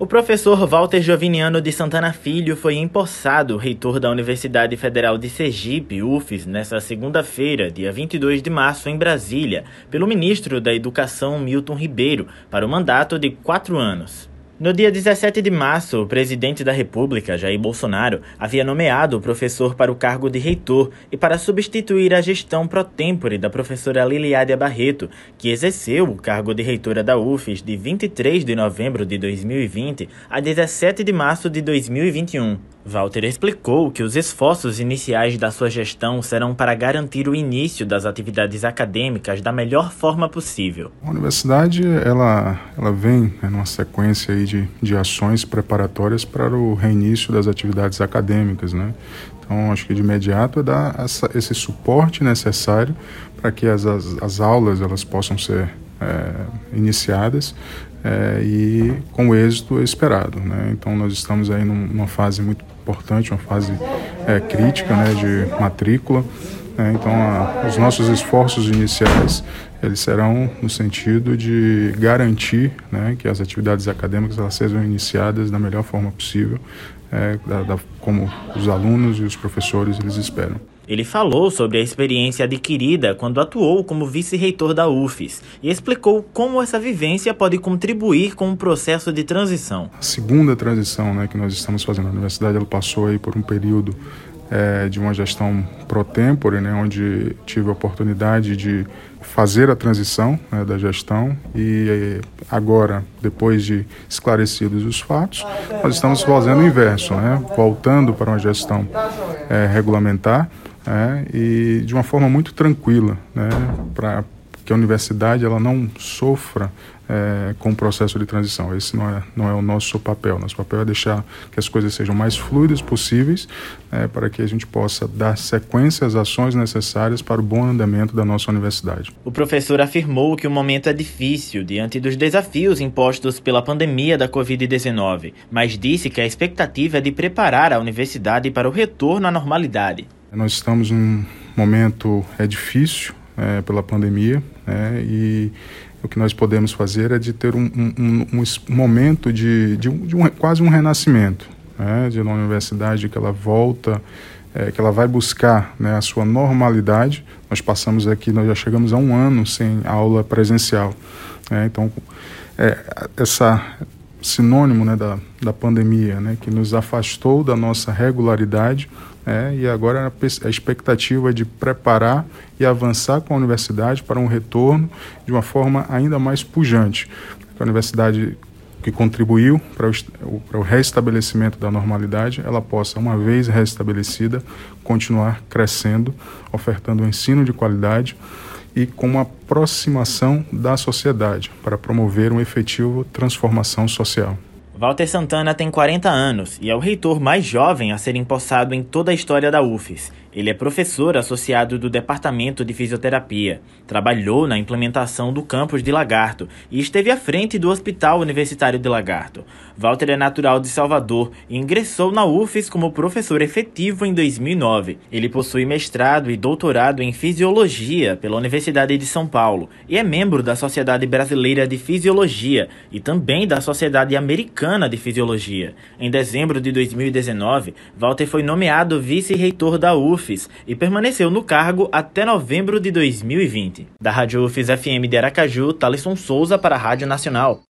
O professor Walter Joviniano de Santana Filho foi empossado reitor da Universidade Federal de Sergipe, UFES, nesta segunda-feira, dia 22 de março, em Brasília, pelo ministro da Educação Milton Ribeiro, para o mandato de quatro anos. No dia 17 de março, o presidente da República, Jair Bolsonaro, havia nomeado o professor para o cargo de reitor e para substituir a gestão pro tempore da professora Liliádia Barreto, que exerceu o cargo de reitora da UFES de 23 de novembro de 2020 a 17 de março de 2021. Walter explicou que os esforços iniciais da sua gestão serão para garantir o início das atividades acadêmicas da melhor forma possível. A universidade ela, ela vem né, numa sequência aí de, de ações preparatórias para o reinício das atividades acadêmicas. Né? Então, acho que de imediato é dar essa, esse suporte necessário para que as, as, as aulas elas possam ser é, iniciadas é, e com o êxito esperado. Né? Então nós estamos aí numa fase muito importante, uma fase é, crítica né, de matrícula. Né? Então a, os nossos esforços iniciais eles serão no sentido de garantir né, que as atividades acadêmicas elas sejam iniciadas da melhor forma possível, é, da, da, como os alunos e os professores eles esperam. Ele falou sobre a experiência adquirida quando atuou como vice-reitor da UFES e explicou como essa vivência pode contribuir com o processo de transição. A segunda transição né, que nós estamos fazendo na universidade, ela passou aí por um período é, de uma gestão pro tempore, né, onde tive a oportunidade de fazer a transição né, da gestão e agora, depois de esclarecidos os fatos, nós estamos fazendo o inverso, né, voltando para uma gestão é, regulamentar é, e de uma forma muito tranquila, né, para que a universidade ela não sofra é, com o processo de transição. Esse não é, não é o nosso papel. Nosso papel é deixar que as coisas sejam mais fluidas possíveis é, para que a gente possa dar sequência às ações necessárias para o bom andamento da nossa universidade. O professor afirmou que o momento é difícil diante dos desafios impostos pela pandemia da Covid-19, mas disse que a expectativa é de preparar a universidade para o retorno à normalidade. Nós estamos num momento é difícil é, pela pandemia né, e o que nós podemos fazer é de ter um, um, um momento de, de, um, de um, quase um renascimento né, de uma universidade que ela volta, é, que ela vai buscar né, a sua normalidade. Nós passamos aqui, nós já chegamos a um ano sem aula presencial. Né, então, é, essa sinônimo né, da, da pandemia, né, que nos afastou da nossa regularidade, é, e agora a expectativa de preparar e avançar com a universidade para um retorno de uma forma ainda mais pujante. A universidade que contribuiu para o, para o restabelecimento da normalidade, ela possa, uma vez restabelecida, continuar crescendo, ofertando um ensino de qualidade e com uma aproximação da sociedade para promover uma efetiva transformação social. Walter Santana tem 40 anos e é o reitor mais jovem a ser empossado em toda a história da UFES. Ele é professor associado do Departamento de Fisioterapia, trabalhou na implementação do campus de Lagarto e esteve à frente do Hospital Universitário de Lagarto. Walter é natural de Salvador e ingressou na UFES como professor efetivo em 2009. Ele possui mestrado e doutorado em Fisiologia pela Universidade de São Paulo e é membro da Sociedade Brasileira de Fisiologia e também da Sociedade Americana de Fisiologia. Em dezembro de 2019, Walter foi nomeado vice-reitor da UFES UFES e permaneceu no cargo até novembro de 2020. Da Rádio UFES FM de Aracaju, Thaleson Souza para a Rádio Nacional.